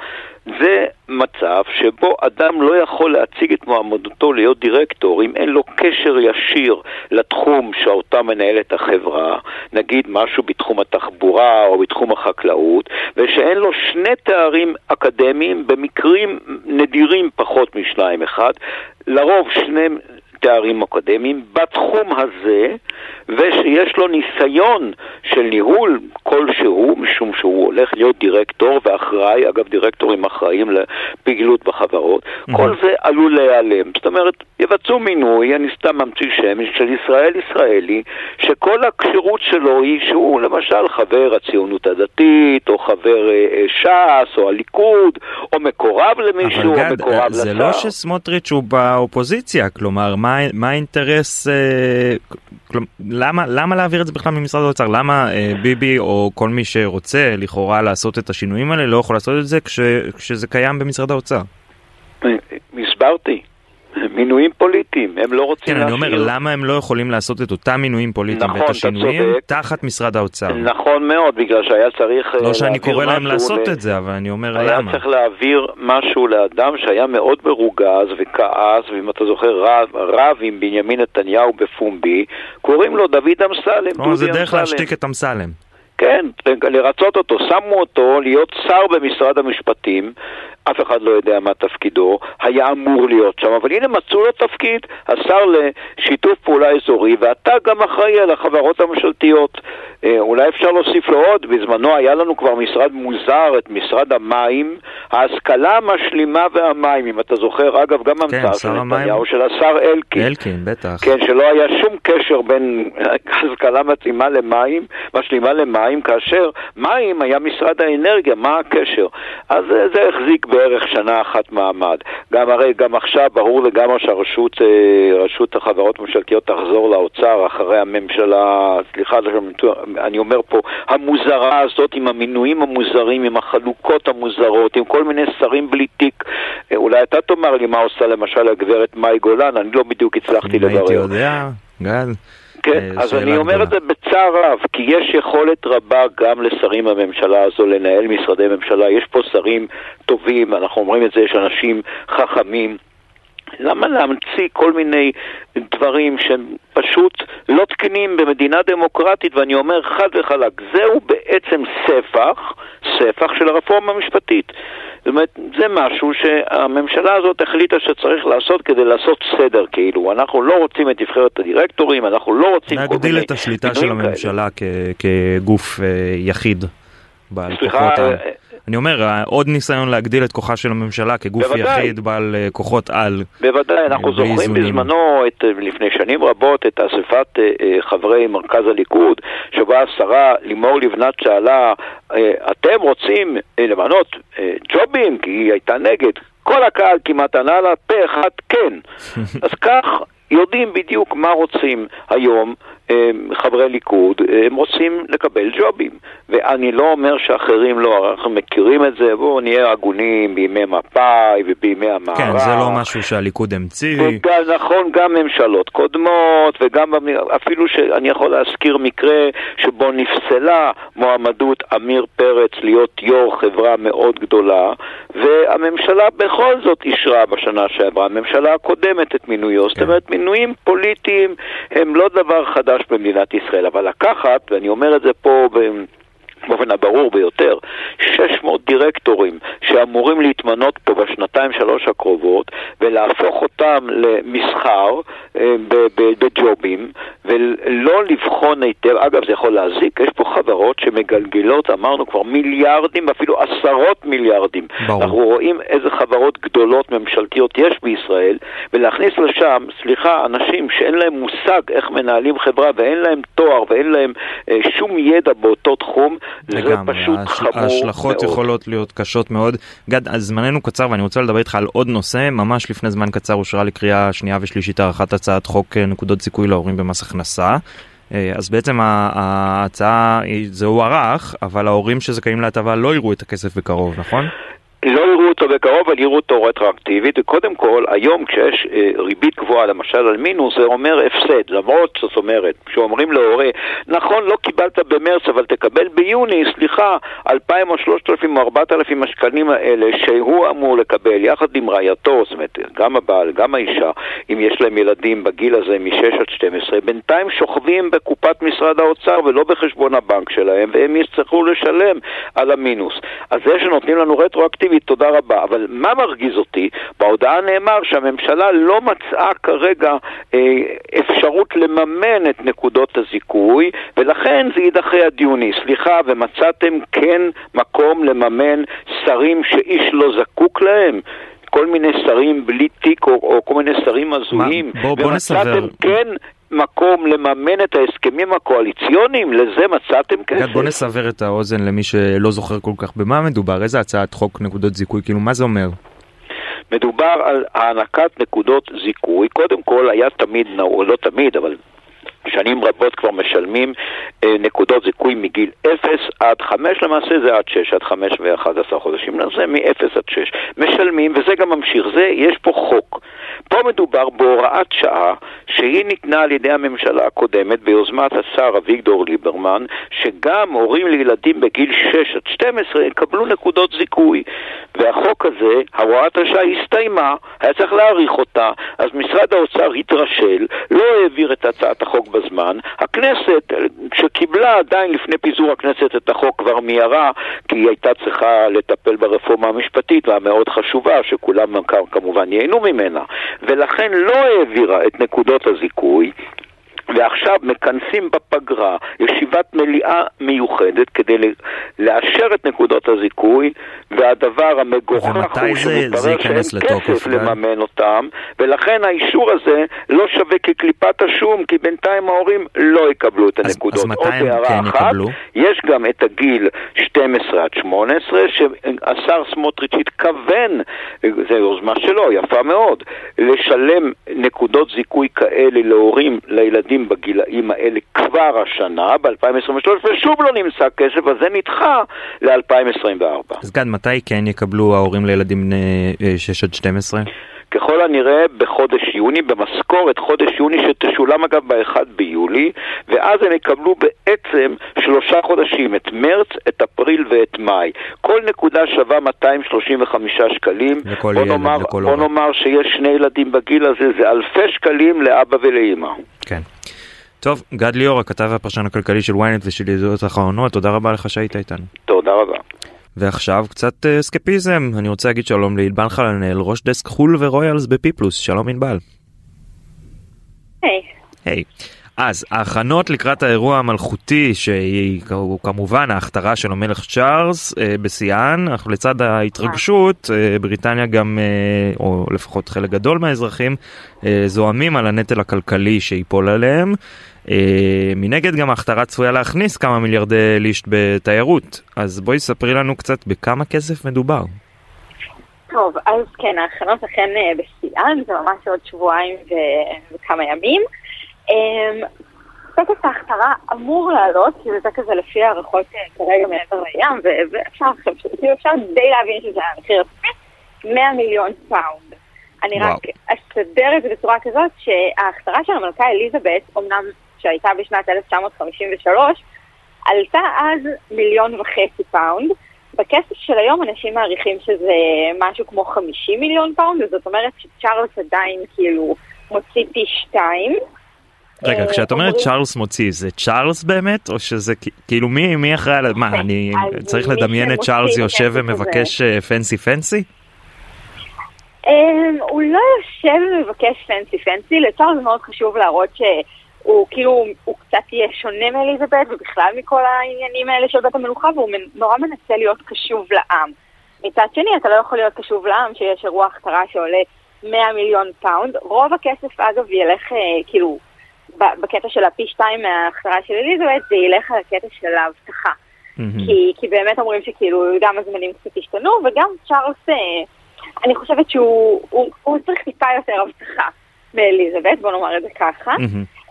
זה מצב שבו אדם לא יכול להציג את מועמדותו להיות דירקטור אם אין לו קשר ישיר לתחום שאותה מנהלת החברה, נגיד משהו בתחום התחבורה או בתחום החקלאות, ושאין לו שני תארים אקדמיים במקרים נדירים פחות משניים אחד, לרוב שני תארים אקדמיים בתחום הזה, ושיש לו ניסיון של ניהול כלשהו, משום שהוא הולך להיות דירקטור ואחראי, אגב דירקטורים אחראים לפעילות בחברות, mm-hmm. כל זה עלול להיעלם. זאת אומרת, יבצעו מינוי, אני סתם ממציא שם, של ישראל ישראלי, שכל הכשירות שלו היא שהוא למשל חבר הציונות הדתית, או חבר אה, אה ש"ס, או הליכוד, או מקורב למישהו, או מקורב לשר. אבל זה לא שסמוטריץ' הוא באופוזיציה, כלומר, מה, מה האינטרס... אה, כלומר, למה, למה להעביר את זה בכלל ממשרד האוצר? למה אה, ביבי או כל מי שרוצה לכאורה לעשות את השינויים האלה לא יכול לעשות את זה כש, כשזה קיים במשרד האוצר? הסברתי. מינויים פוליטיים, הם לא רוצים כן, להשאיר. כן, אני אומר, למה הם לא יכולים לעשות את אותם מינויים פוליטיים נכון, ואת השינויים תחת משרד האוצר? נכון מאוד, בגלל שהיה צריך לא שאני קורא להם לעשות ל... את זה, אבל אני אומר היה למה. היה צריך להעביר משהו לאדם שהיה מאוד מרוגז וכעס, ואם אתה זוכר, רב, רב עם בנימין נתניהו בפומבי, קוראים לו דוד אמסלם. זה דרך להשתיק את אמסלם. כן, לרצות אותו, שמו אותו להיות שר במשרד המשפטים, אף אחד לא יודע מה תפקידו, היה אמור להיות שם, אבל הנה מצאו לו תפקיד, השר לשיתוף פעולה אזורי, ואתה גם אחראי על החברות הממשלתיות. אה, אולי אפשר להוסיף לו עוד, בזמנו היה לנו כבר משרד מוזר, את משרד המים, ההשכלה המשלימה והמים, אם אתה זוכר, אגב, גם כן, המצאה של נתניהו, של השר אלקין. אלקין, בטח. כן, שלא היה שום קשר בין [LAUGHS] השכלה מתאימה למים, משלימה למים, כאשר מים היה משרד האנרגיה, מה הקשר? אז זה החזיק בערך שנה אחת מעמד. גם הרי, גם עכשיו ברור לגמרי שהרשות, אה, רשות החברות הממשלתיות תחזור לאוצר אחרי הממשלה, סליחה, אני אומר פה, המוזרה הזאת עם המינויים המוזרים, עם החלוקות המוזרות, עם כל מיני שרים בלי תיק. אה, אולי אתה תאמר לי מה עושה למשל הגברת מאי גולן, אני לא בדיוק הצלחתי לברר. הייתי יודע, גל. כן, אז אני אומר את זה בצער רב, כי יש יכולת רבה גם לשרים בממשלה הזו לנהל משרדי ממשלה. יש פה שרים טובים, אנחנו אומרים את זה, יש אנשים חכמים. למה להמציא כל מיני דברים שהם פשוט לא תקנים במדינה דמוקרטית, ואני אומר חד וחלק, זהו בעצם ספח, ספח של הרפורמה המשפטית. זאת אומרת, זה משהו שהממשלה הזאת החליטה שצריך לעשות כדי לעשות סדר, כאילו. אנחנו לא רוצים את נבחרת הדירקטורים, אנחנו לא רוצים... להגדיל את השליטה של הממשלה כגוף אה, יחיד. סליחה, אני אומר, עוד ניסיון להגדיל את כוחה של הממשלה כגוף בוודאי. יחיד בעל אה, כוחות על. בוודאי, אנחנו זוכרים בזמנו, את, אה, לפני שנים רבות, את אספת אה, חברי מרכז הליכוד, שבה השרה לימור לבנת שאלה, אתם רוצים למנות ג'ובים? כי היא הייתה נגד. כל הקהל כמעט ענה לה פה אחד כן. [LAUGHS] אז כך יודעים בדיוק מה רוצים היום חברי ליכוד, הם רוצים לקבל ג'ובים. ואני לא אומר שאחרים לא, אנחנו מכירים את זה, בואו נהיה הגונים בימי מפא"י ובימי המערב. כן, זה לא משהו שהליכוד המציא. וגם, נכון, גם ממשלות קודמות, וגם אפילו שאני יכול להזכיר מקרה שבו נפסלה מועמדות עמיר פרץ להיות יו"ר חברה מאוד גדולה, והממשלה בכל זאת אישרה בשנה שעברה, הממשלה הקודמת את מינויו. כן. זאת אומרת, מינויים פוליטיים הם לא דבר חדש במדינת ישראל, אבל לקחת, ואני אומר את זה פה. באופן הברור ביותר, 600 דירקטורים שאמורים להתמנות פה בשנתיים שלוש הקרובות ולהפוך אותם למסחר אה, בג'ובים ולא לבחון היטב, אגב זה יכול להזיק, יש פה חברות שמגלגלות, אמרנו כבר מיליארדים, אפילו עשרות מיליארדים. ברור. אנחנו רואים איזה חברות גדולות ממשלתיות יש בישראל ולהכניס לשם, סליחה, אנשים שאין להם מושג איך מנהלים חברה ואין להם תואר ואין להם אה, שום ידע באותו תחום, לגמרי, זה פשוט הש... חמור ההשלכות מאוד. יכולות להיות קשות מאוד. גד, אז זמננו קצר ואני רוצה לדבר איתך על עוד נושא. ממש לפני זמן קצר אושרה לקריאה שנייה ושלישית הארכת הצעת חוק אה, נקודות זיכוי להורים במס הכנסה. אה, אז בעצם ההצעה, זה הוארך, אבל ההורים שזכאים להטבה לא יראו את הכסף בקרוב, נכון? לא יראו אותו בקרוב, אבל יראו אותו רטרואקטיבית, וקודם כל, היום כשיש אה, ריבית גבוהה, למשל על מינוס, זה אומר הפסד, למרות זאת אומרת, שאומרים להורה, נכון, לא קיבלת במרץ, אבל תקבל ביוני, סליחה, 2,000 או 3,000 או 4,000 השקלים האלה שהוא אמור לקבל, יחד עם רעייתו, זאת אומרת, גם הבעל, גם האישה, אם יש להם ילדים בגיל הזה מ-6 עד 12, בינתיים שוכבים בקופת משרד האוצר ולא בחשבון הבנק שלהם, והם יצטרכו לשלם על המינוס. אז זה שנותנים לנו רטרואקטיבית, אקטיבית, תודה רבה. אבל מה מרגיז אותי? בהודעה נאמר שהממשלה לא מצאה כרגע אה, אפשרות לממן את נקודות הזיכוי, ולכן זה יידחה עד יוני. סליחה, ומצאתם כן מקום לממן שרים שאיש לא זקוק להם? כל מיני שרים בלי תיק או, או כל מיני שרים הזויים. בוא, בוא נסבר. כן מקום לממן את ההסכמים הקואליציוניים? לזה מצאתם כסף? בוא נסבר את האוזן למי שלא זוכר כל כך במה מדובר, איזה הצעת חוק נקודות זיכוי, כאילו מה זה אומר? מדובר על הענקת נקודות זיכוי, קודם כל היה תמיד, או לא תמיד, אבל שנים רבות כבר משלמים אה, נקודות זיכוי מגיל 0 עד 5, למעשה זה עד 6, עד 5 ו-11 חודשים, זה מ-0 עד 6. משלמים, וזה גם ממשיך, זה, יש פה חוק. פה מדובר בהוראת שעה שהיא ניתנה על ידי הממשלה הקודמת ביוזמת השר אביגדור ליברמן, שגם הורים לילדים בגיל 6 עד 12 יקבלו נקודות זיכוי. והחוק הזה, הוראת השעה הסתיימה, היה צריך להאריך אותה, אז משרד האוצר התרשל, לא העביר את הצעת החוק בזמן. הכנסת, שקיבלה עדיין לפני פיזור הכנסת את החוק, כבר מיהרה, כי היא הייתה צריכה לטפל ברפורמה המשפטית והמאוד חשובה, שכולם כמובן ייהנו ממנה. ולכן לא העבירה את נקודות הזיכוי ועכשיו מכנסים בפגרה ישיבת מליאה מיוחדת כדי לאשר את נקודות הזיכוי, והדבר המגוחך הוא שמתברר שאין כסף לממן אותם, ולכן האישור הזה לא שווה כקליפת השום, כי בינתיים ההורים לא יקבלו את הנקודות. אז, אז מתי הם כן אחת, יקבלו? יש גם את הגיל 12 עד 18, שהשר סמוטריץ' התכוון, זו יוזמה שלו, יפה מאוד, לשלם נקודות זיכוי כאלה להורים, לילדים ילדים בגילאים האלה כבר השנה, ב-2023, ושוב לא נמצא כסף, אז זה נדחה ל-2024. אז כאן, מתי כן יקבלו ההורים לילדים בני 6 עד 12? ככל הנראה בחודש יוני, במשכורת חודש יוני שתשולם אגב ב-1 ביולי, ואז הם יקבלו בעצם שלושה חודשים, את מרץ, את אפריל ואת מאי. כל נקודה שווה 235 שקלים. לכל ילד, נאמר, לכל בוא נאמר שיש שני ילדים בגיל הזה, זה אלפי שקלים לאבא ולאימא. כן. טוב, גד ליאור, הכתב והפרשן הכלכלי של ynet ושל ידיעות אחרונות, תודה רבה לך שהיית איתנו. תודה רבה. ועכשיו קצת אה, סקפיזם, אני רוצה להגיד שלום לענבל חלנאל, ראש דסק חו"ל ורויאלס בפיפלוס, שלום ענבל. היי. היי. אז ההכנות לקראת האירוע המלכותי שהוא כמובן ההכתרה של המלך צ'ארלס אה, בשיאן, אך לצד ההתרגשות אה, בריטניה גם, אה, או לפחות חלק גדול מהאזרחים, אה, זועמים על הנטל הכלכלי שיפול עליהם. אה, מנגד גם ההכתרה צפויה להכניס כמה מיליארדי לישט בתיירות, אז בואי ספרי לנו קצת בכמה כסף מדובר. טוב, אז כן, ההכנות אכן אה, בשיאן, זה ממש עוד שבועיים ו- וכמה ימים. אמ, טקס ההכתרה אמור לעלות, כי זה טקס הזה לפי הערכות אה, כרגע מעבר לים, ואפשר עכשיו, כאילו די להבין שזה המחיר הסופי, 100 מיליון פאונד. אני וואו. רק אסדר את זה בצורה כזאת, שההכתרה של המלכה אליזבת, אמנם שהייתה בשנת 1953, עלתה אז מיליון וחצי פאונד. בכסף של היום אנשים מעריכים שזה משהו כמו 50 מיליון פאונד, וזאת אומרת שצ'ארלס עדיין כאילו מוציא פי שתיים. רגע, אה, כשאת אומרת צ'ארלס מוציא, זה צ'ארלס באמת? או שזה כאילו מי, מי אחראי על... מה, אני אז צריך מי לדמיין את צ'ארלס יושב ומבקש אה, fancy fancy? אמ, הוא לא יושב ומבקש fancy fancy, לצ'ארלס מאוד חשוב להראות שהוא כאילו, הוא קצת יהיה שונה מאליזבת ובכלל מכל העניינים האלה של בית המלוכה והוא נורא מנסה להיות קשוב לעם. מצד שני, אתה לא יכול להיות קשוב לעם שיש אירוע הכתרה שעולה 100 מיליון פאונד. רוב הכסף, אגב, ילך אה, כאילו, בקטע של הפי שתיים מההכתרה של אליזבת, זה ילך על הקטע של האבטחה. כי, כי באמת אומרים שכאילו גם הזמנים קצת השתנו, וגם צ'ארלס, אה, אני חושבת שהוא הוא, הוא צריך טיפה יותר אבטחה מאליזבת, בוא נאמר את זה ככה.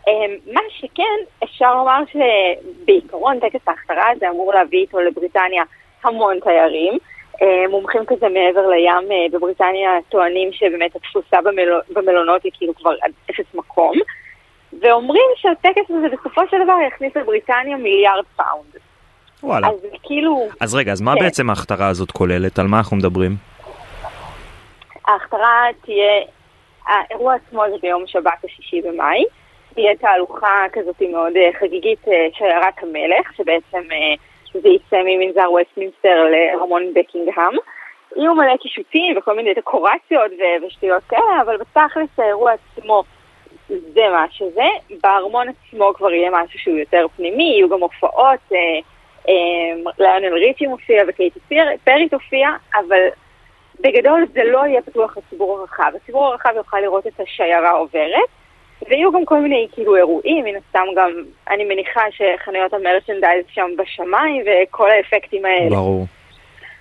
אה, מה שכן, אפשר לומר שבעיקרון טקס ההכתרה הזה אמור להביא איתו לבריטניה המון תיירים. אה, מומחים כזה מעבר לים אה, בבריטניה טוענים שבאמת התפוסה במלו, במלונות היא כאילו כבר עד אפס מקום. ואומרים שהטקס הזה בסופו של דבר יכניס לבריטניה מיליארד פאונד. וואלה. אז כאילו... אז רגע, אז מה כן. בעצם ההכתרה הזאת כוללת? על מה אנחנו מדברים? ההכתרה תהיה, האירוע עצמו זה ביום שבת השישי במאי, תהיה תהלוכה כזאת מאוד אה, חגיגית אה, שיירת המלך, שבעצם אה, זה יצא ממנזר ווסטמינסטר לארמון בקינגהם. יהיו מלא קישוטים וכל מיני דקורציות ושטויות כאלה, אבל בתכלס האירוע עצמו זה מה שזה. בארמון עצמו כבר יהיה משהו שהוא יותר פנימי, יהיו גם הופעות, אה, אה, ליונל ריצ'י מופיע וקייטי פרי תופיע, אבל בגדול זה לא יהיה פתוח לציבור הרחב. הציבור הרחב יוכל לראות את השיירה עוברת, ויהיו גם כל מיני כאילו אירועים, מן הסתם גם, אני מניחה שחנויות המרצ'נדייז שם בשמיים וכל האפקטים האלה. ברור.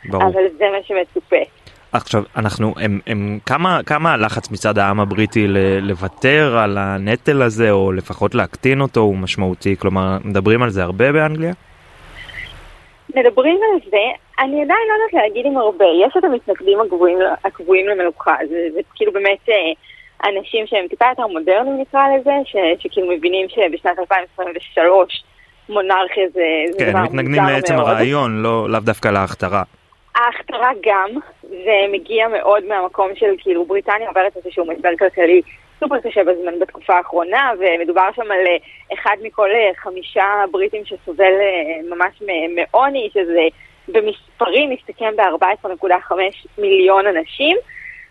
ברור. אבל זה מה שמצופה. עכשיו, אנחנו, הם, הם, כמה, כמה הלחץ מצד העם הבריטי לוותר על הנטל הזה, או לפחות להקטין אותו, הוא משמעותי? כלומר, מדברים על זה הרבה באנגליה? מדברים על זה, אני עדיין לא יודעת להגיד אם הרבה. יש את המתנגדים הקבועים, הקבועים למלוכה, זה, זה כאילו באמת אה, אנשים שהם טיפה יותר מודרניים נקרא לזה, ש, שכאילו מבינים שבשנת 2023 מונרכיה זה, זה כן, דבר מוזר לעצם מאוד. הרעיון, לא, לאו דווקא להכתרה. ההכתרה גם, זה מגיע מאוד מהמקום של כאילו בריטניה עוברת איזשהו משבר כלכלי סופר קשה בזמן בתקופה האחרונה, ומדובר שם על אה, אחד מכל אה, חמישה בריטים שסובל אה, ממש מעוני, שזה במספרים מסתכם ב-14.5 מיליון אנשים,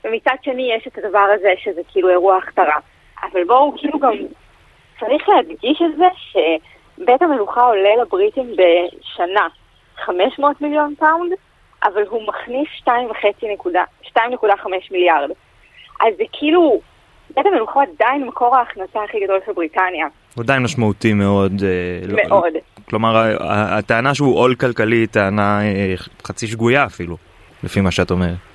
ומצד שני יש את הדבר הזה שזה כאילו אירוע הכתרה. אבל בואו כאילו גם צריך להדגיש את זה שבית המלוכה עולה לבריטים בשנה 500 מיליון פאונד, אבל הוא מכניס 2.5 נקודה- 2.5 מיליארד. אז זה כאילו, בית המלוכה עדיין מקור ההכנסה הכי גדול של בריטניה. הוא עדיין משמעותי מאוד. אה, לא- מאוד. כלומר, הטענה שהוא עול כלכלי היא טענה אה, חצי שגויה אפילו, לפי מה שאת אומרת.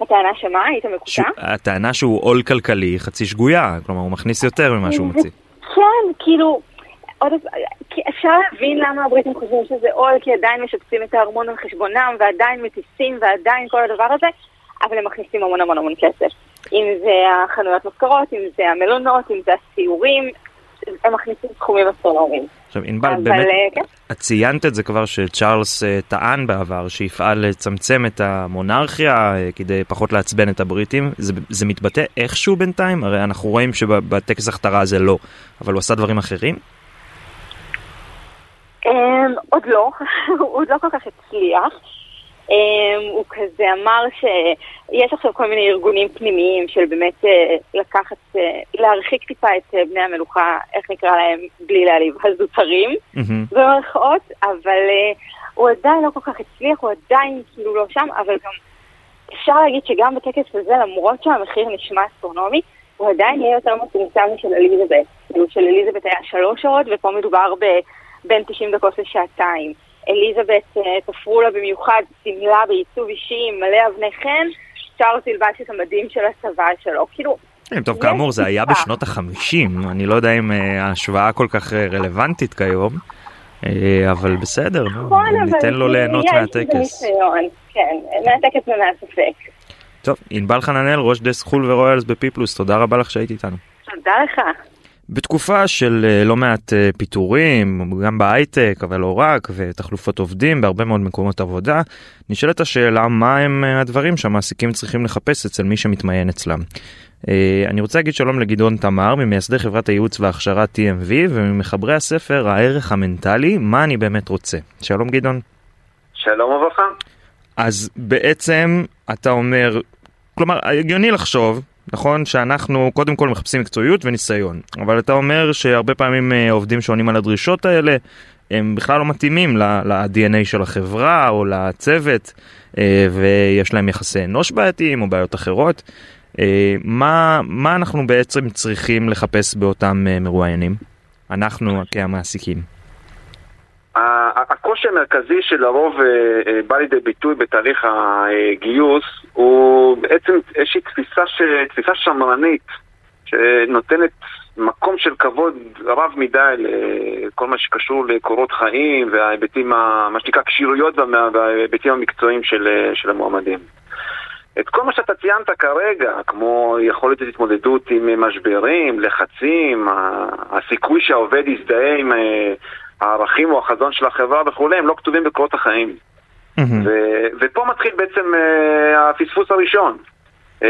הטענה שמה? היית מקוטע? הטענה שהוא עול כלכלי חצי שגויה, כלומר הוא מכניס יותר ממה שהוא מוציא. כן, כאילו, עוד אפשר להבין למה הבריטים חושבים שזה עול, כי עדיין משפצים את הארמון על חשבונם, ועדיין מטיסים, ועדיין כל הדבר הזה, אבל הם מכניסים המון המון המון כסף. אם זה החנויות משכורות, אם זה המלונות, אם זה הסיורים, הם מכניסים סכומים אסטרונומיים. עכשיו ענבל, באמת, אה, כן. את ציינת את זה כבר שצ'ארלס אה, טען בעבר שיפעל לצמצם את המונרכיה אה, כדי פחות לעצבן את הבריטים. זה, זה מתבטא איכשהו בינתיים? הרי אנחנו רואים שבטקס הכתרה זה לא, אבל הוא עשה דברים אחרים? אמ, עוד לא, [LAUGHS] הוא עוד לא כל כך הצליח. אמ, הוא כזה אמר שיש עכשיו כל מיני ארגונים פנימיים של באמת אה, לקחת, אה, להרחיק טיפה את אה, בני המלוכה, איך נקרא להם, בלי להעליב, הזוטרים, במרכאות, אבל הוא עדיין לא כל כך הצליח, הוא עדיין כאילו לא שם, אבל גם אפשר להגיד שגם בטקס הזה, למרות שהמחיר נשמע אסטרונומי, הוא עדיין יהיה יותר מצומצם משל אליזבת. כאילו של אליזבת היה שלוש שעות, ופה מדובר בין 90 דקות לשעתיים. אליזבת, אה, תפרו לה במיוחד שמלה בעיצוב אישי מלא אבני חן, צ'ארלס ילבש את המדים של הצבא שלו, כאילו... כן, טוב, כאמור, זה היה בשנות החמישים, אני לא יודע אם אה, ההשוואה כל כך אה, רלוונטית כיום, אבל בסדר, נכון, ניתן לו ליהנות מהטקס. כן, מהטקס ומהספק. טוב, ענבל חננאל, ראש דסק חו"ל ורויאלס בפיפלוס, תודה רבה לך שהיית איתנו. תודה לך. בתקופה של אה, לא מעט אה, פיטורים, גם בהייטק, אבל לא רק, ותחלופות עובדים בהרבה מאוד מקומות עבודה, נשאלת השאלה מה הם אה, הדברים שהמעסיקים צריכים לחפש אצל מי שמתמיין אצלם. אני רוצה להגיד שלום לגדעון תמר, ממייסדי חברת הייעוץ וההכשרה TMV, וממחברי הספר הערך המנטלי, מה אני באמת רוצה. שלום גדעון. שלום וברכה. אז בעצם אתה אומר, כלומר, הגיוני לחשוב נכון שאנחנו קודם כל מחפשים מקצועיות וניסיון, אבל אתה אומר שהרבה פעמים אה, עובדים שעונים על הדרישות האלה הם בכלל לא מתאימים ל-DNA של החברה או לצוות אה, ויש להם יחסי אנוש בעייתיים או בעיות אחרות. אה, מה, מה אנחנו בעצם צריכים לחפש באותם מרואיינים? אנחנו כמעסיקים. הקושי המרכזי שלרוב אה, אה, בא לידי ביטוי בתהליך הגיוס הוא בעצם איזושהי תפיסה, ש... תפיסה שמרנית שנותנת מקום של כבוד רב מדי לכל מה שקשור לקורות חיים וההיבטים, מה שנקרא כשירויות וההיבטים המקצועיים של, של המועמדים. את כל מה שאתה ציינת כרגע, כמו יכולת התמודדות עם משברים, לחצים, הסיכוי שהעובד יזדהה עם אה, הערכים או החזון של החברה וכולי, הם לא כתובים בקורות החיים. ו- ופה מתחיל בעצם uh, הפספוס הראשון. Uh,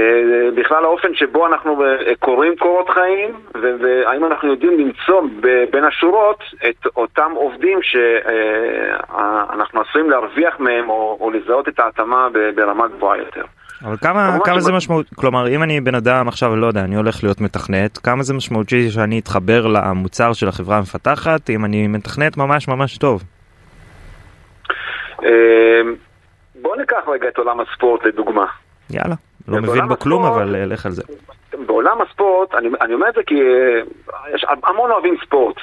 בכלל האופן שבו אנחנו uh, קוראים קורות חיים, והאם אנחנו יודעים למצוא ב- בין השורות את אותם עובדים שאנחנו עשויים להרוויח מהם או, או לזהות את ההתאמה ברמה גבוהה יותר. אבל כמה, כמה זה משמעות, כלומר אם אני בן אדם עכשיו לא יודע אני הולך להיות מתכנת כמה זה משמעותי שאני אתחבר למוצר של החברה המפתחת אם אני מתכנת ממש ממש טוב. אמ, בוא ניקח רגע את עולם הספורט לדוגמה. יאללה, לא מבין בו כלום אבל אה, לך על זה. בעולם הספורט, אני, אני אומר את זה כי אה, יש המון אוהבים ספורט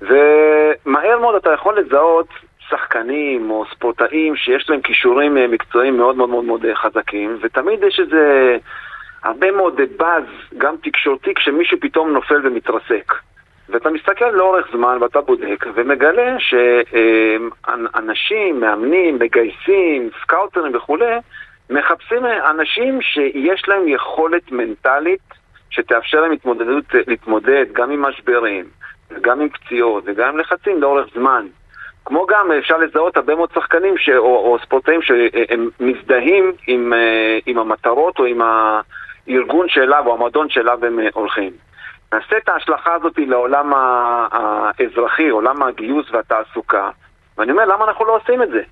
ומהר מאוד אתה יכול לזהות שחקנים או ספורטאים שיש להם כישורים אה, מקצועיים מאוד מאוד מאוד מאוד אה, חזקים, ותמיד יש איזה הרבה מאוד באז, גם תקשורתי, כשמישהו פתאום נופל ומתרסק. ואתה מסתכל לאורך זמן ואתה בודק ומגלה שאנשים, מאמנים, מגייסים, סקאוטרים וכולי, מחפשים אנשים שיש להם יכולת מנטלית שתאפשר להם התמודדות, להתמודד גם עם משברים, וגם עם פציעות וגם עם לחצים לאורך זמן. כמו גם אפשר לזהות הרבה מאוד שחקנים ש... או, או ספורטאים שהם מזדהים עם, אה, עם המטרות או עם הארגון שאליו או המועדון שאליו הם אה, הולכים. נעשה את ההשלכה הזאת לעולם האזרחי, עולם הגיוס והתעסוקה, ואני אומר, למה אנחנו לא עושים את זה?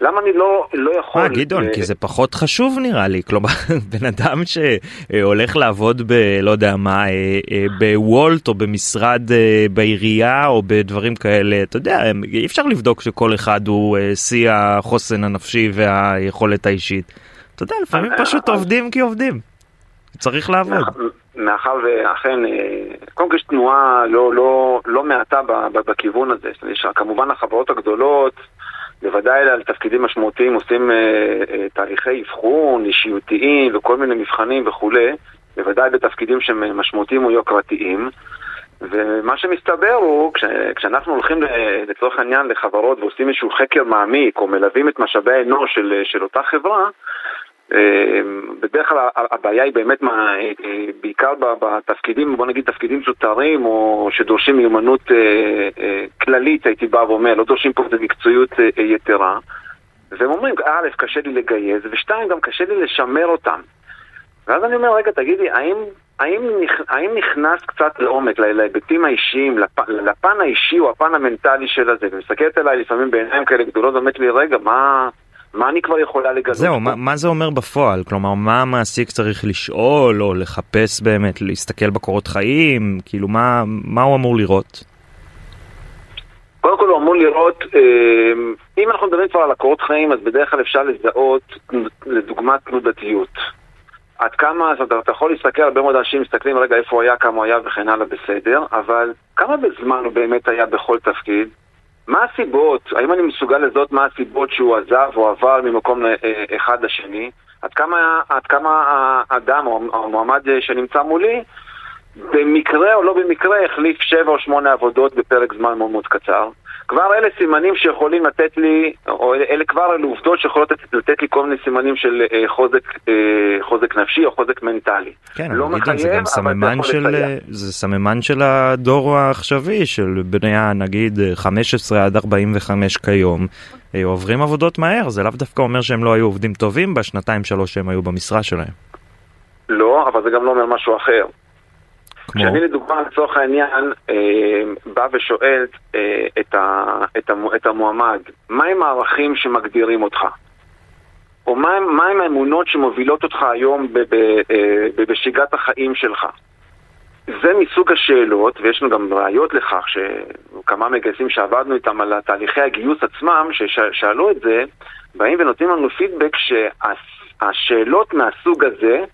למה אני לא, לא יכול... מה, גדעון, כי זה פחות חשוב נראה לי. כלומר, [LAUGHS] בן אדם שהולך לעבוד ב... לא יודע מה, אה, אה, בוולט או במשרד אה, בעירייה או בדברים כאלה, אתה יודע, אי אפשר לבדוק שכל אחד הוא שיא החוסן הנפשי והיכולת האישית. אתה יודע, לפעמים פשוט עובדים כי עובדים. צריך לעבוד. מאחר ואכן, קודם כל יש תנועה לא, לא, לא מעטה בכיוון הזה. יש כמובן החברות הגדולות, בוודאי על תפקידים משמעותיים עושים אה, אה, תהליכי אבחון, אישיותיים וכל מיני מבחנים וכולי, בוודאי בתפקידים שהם משמעותיים או יוקרתיים. ומה שמסתבר הוא, כש, כשאנחנו הולכים לצורך העניין לחברות ועושים איזשהו חקר מעמיק או מלווים את משאבי האנוש של, של אותה חברה, אה, בדרך כלל הבעיה היא באמת מה, אה, בעיקר בתפקידים, בוא נגיד תפקידים זוטרים או שדורשים מיומנות אה, כללית, הייתי בא ואומר, לא דורשים פה מקצועיות יתרה. והם אומרים, א', קשה לי לגייס, ושתיים, גם קשה לי לשמר אותם. ואז אני אומר, רגע, תגידי, האם, האם, האם נכנס קצת לעומק, להיבטים האישיים, לפ, לפן האישי או הפן המנטלי של הזה, ומסתכלת עליי לפעמים בעיניים כאלה גדולות, ואומרת לי, רגע, מה... מה אני כבר יכולה לגלות? זהו, מה, מה זה אומר בפועל? כלומר, מה המעסיק צריך לשאול או לחפש באמת, להסתכל בקורות חיים? כאילו, מה, מה הוא אמור לראות? קודם כל הוא אמור לראות, אה, אם אנחנו מדברים כבר על הקורות חיים, אז בדרך כלל אפשר לזהות לדוגמה תנודתיות. עד כמה, זאת אומרת, אתה יכול להסתכל, הרבה מאוד אנשים מסתכלים, רגע, איפה הוא היה, כמה הוא היה וכן הלאה, בסדר, אבל כמה בזמן הוא באמת היה בכל תפקיד? מה הסיבות? האם אני מסוגל לזהות מה הסיבות שהוא עזב או עבר ממקום אה, אחד לשני? עד כמה, עד כמה האדם או המועמד שנמצא מולי במקרה או לא במקרה החליף שבע או שמונה עבודות בפרק זמן מאוד מאוד קצר. כבר אלה סימנים שיכולים לתת לי, או אלה כבר אלה עובדות שיכולות לתת לי כל מיני סימנים של אה, חוזק, אה, חוזק נפשי או חוזק מנטלי. כן, לא מחייב, זה גם סממן של, זה סממן של הדור העכשווי, של בני הנגיד 15 עד 45 כיום. אה, עוברים עבודות מהר, זה לאו דווקא אומר שהם לא היו עובדים טובים בשנתיים שלוש שהם היו במשרה שלהם. לא, אבל זה גם לא אומר משהו אחר. כמו? כשאני לדוגמה לצורך העניין אה, בא ושואל אה, את, ה, את, המו, את המועמד, מהם הערכים שמגדירים אותך? או מהם, מהם האמונות שמובילות אותך היום ב, ב, אה, ב, בשגרת החיים שלך? זה מסוג השאלות, ויש לנו גם ראיות לכך שכמה מגייסים שעבדנו איתם על תהליכי הגיוס עצמם, ששאלו את זה, באים ונותנים לנו פידבק שהשאלות מהסוג הזה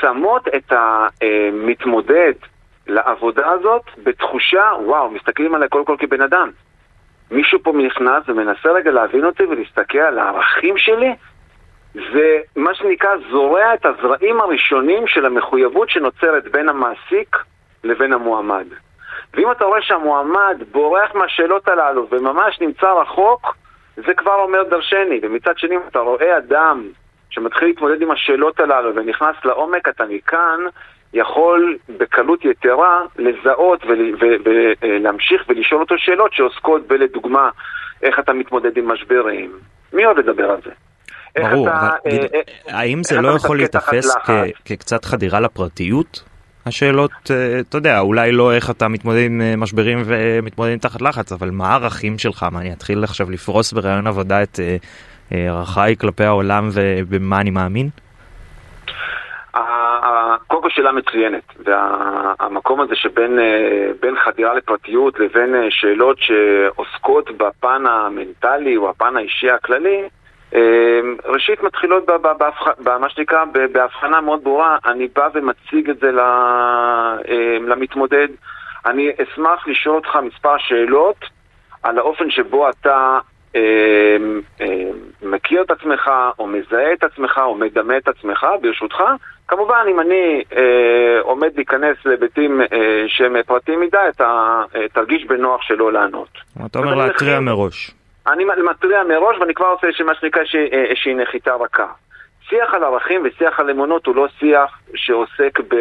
שמות את המתמודד לעבודה הזאת בתחושה, וואו, מסתכלים עליי קודם כל כבן אדם. מישהו פה נכנס ומנסה רגע להבין אותי ולהסתכל על הערכים שלי, זה מה שנקרא זורע את הזרעים הראשונים של המחויבות שנוצרת בין המעסיק לבין המועמד. ואם אתה רואה שהמועמד בורח מהשאלות הללו וממש נמצא רחוק, זה כבר אומר דרשני. ומצד שני, אם אתה רואה אדם שמתחיל להתמודד עם השאלות הללו ונכנס לעומק, אתה מכאן יכול בקלות יתרה לזהות ולהמשיך ולשאול אותו שאלות שעוסקות בלדוגמה, איך אתה מתמודד עם משברים. מי עוד לדבר על זה? ברור, אתה, אבל אה, אה, האם זה לא יכול להיתפס כקצת חדירה לפרטיות? השאלות, אה, אתה יודע, אולי לא איך אתה מתמודד עם אה, משברים ומתמודד תחת לחץ, אבל מה הערכים שלך? מה, אני אתחיל עכשיו לפרוס בראיון עבודה את ערכיי כלפי העולם ובמה אני מאמין? קודם כל שאלה מצוינת, והמקום הזה שבין חדירה לפרטיות לבין שאלות שעוסקות בפן המנטלי או הפן האישי הכללי, ראשית מתחילות במה שנקרא בהבחנה מאוד ברורה, אני בא ומציג את זה למתמודד. אני אשמח לשאול אותך מספר שאלות על האופן שבו אתה מכיר את עצמך, או מזהה את עצמך, או מדמה את עצמך, ברשותך. כמובן, אם אני אה, עומד להיכנס להיבטים אה, שהם פרטיים מדי, אתה אה, תרגיש בנוח שלא לענות. אתה אומר להתריע מראש. אני מתריע מראש, ואני כבר עושה מה שנקרא איזושהי נחיתה רכה. שיח על ערכים ושיח על אמונות הוא לא שיח שעוסק ב...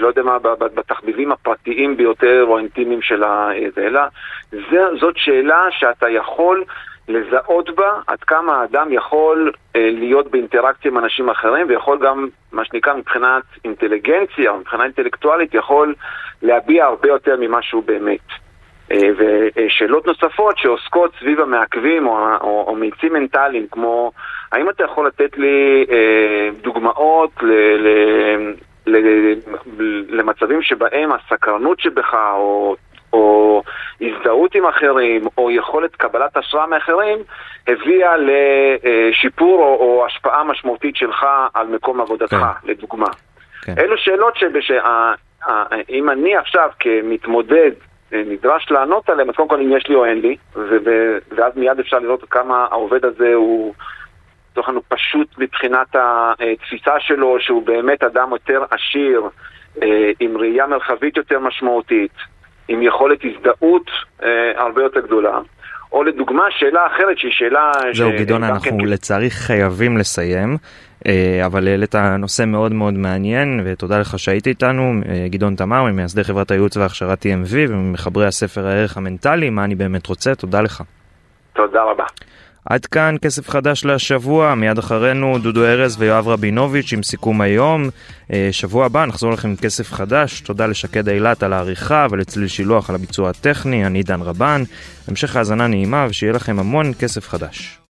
לא יודע מה, בתחביבים הפרטיים ביותר או האינטימיים של ה... אלא זאת שאלה שאתה יכול לזהות בה עד כמה האדם יכול אה, להיות באינטראקציה עם אנשים אחרים ויכול גם, מה שנקרא, מבחינת אינטליגנציה או מבחינה אינטלקטואלית, יכול להביע הרבה יותר ממה שהוא באמת. אה, ושאלות נוספות שעוסקות סביב המעכבים או, או, או מאיצים מנטליים, כמו האם אתה יכול לתת לי אה, דוגמאות ל, ל, ל, למצבים שבהם הסקרנות שבך או או הזדהות עם אחרים, או יכולת קבלת השראה מאחרים, הביאה לשיפור או, או השפעה משמעותית שלך על מקום עבודתך, כן. לדוגמה. כן. אלו שאלות שאם אני עכשיו כמתמודד אה, נדרש לענות עליהן, אז קודם כל אם יש לי או אין לי, ואז מיד אפשר לראות כמה העובד הזה הוא... לצורך העניין פשוט מבחינת התפיסה שלו, שהוא באמת אדם יותר עשיר, אה, עם ראייה מרחבית יותר משמעותית, עם יכולת הזדהות אה, הרבה יותר גדולה. או לדוגמה, שאלה אחרת שהיא שאלה... זהו, ש... גדעון, אנחנו כן... לצערי חייבים לסיים, אה, אבל העלית נושא מאוד מאוד מעניין, ותודה לך שהיית איתנו. אה, גדעון תמר, ממייסדי חברת הייעוץ והכשרת TMV, ומחברי הספר הערך המנטלי, מה אני באמת רוצה, תודה לך. תודה רבה. עד כאן כסף חדש לשבוע, מיד אחרינו דודו ארז ויואב רבינוביץ' עם סיכום היום. אה, שבוע הבא נחזור לכם עם כסף חדש. תודה לשקד אילת על העריכה ולצליל שילוח על הביצוע הטכני, אני דן רבן. המשך האזנה נעימה ושיהיה לכם המון כסף חדש.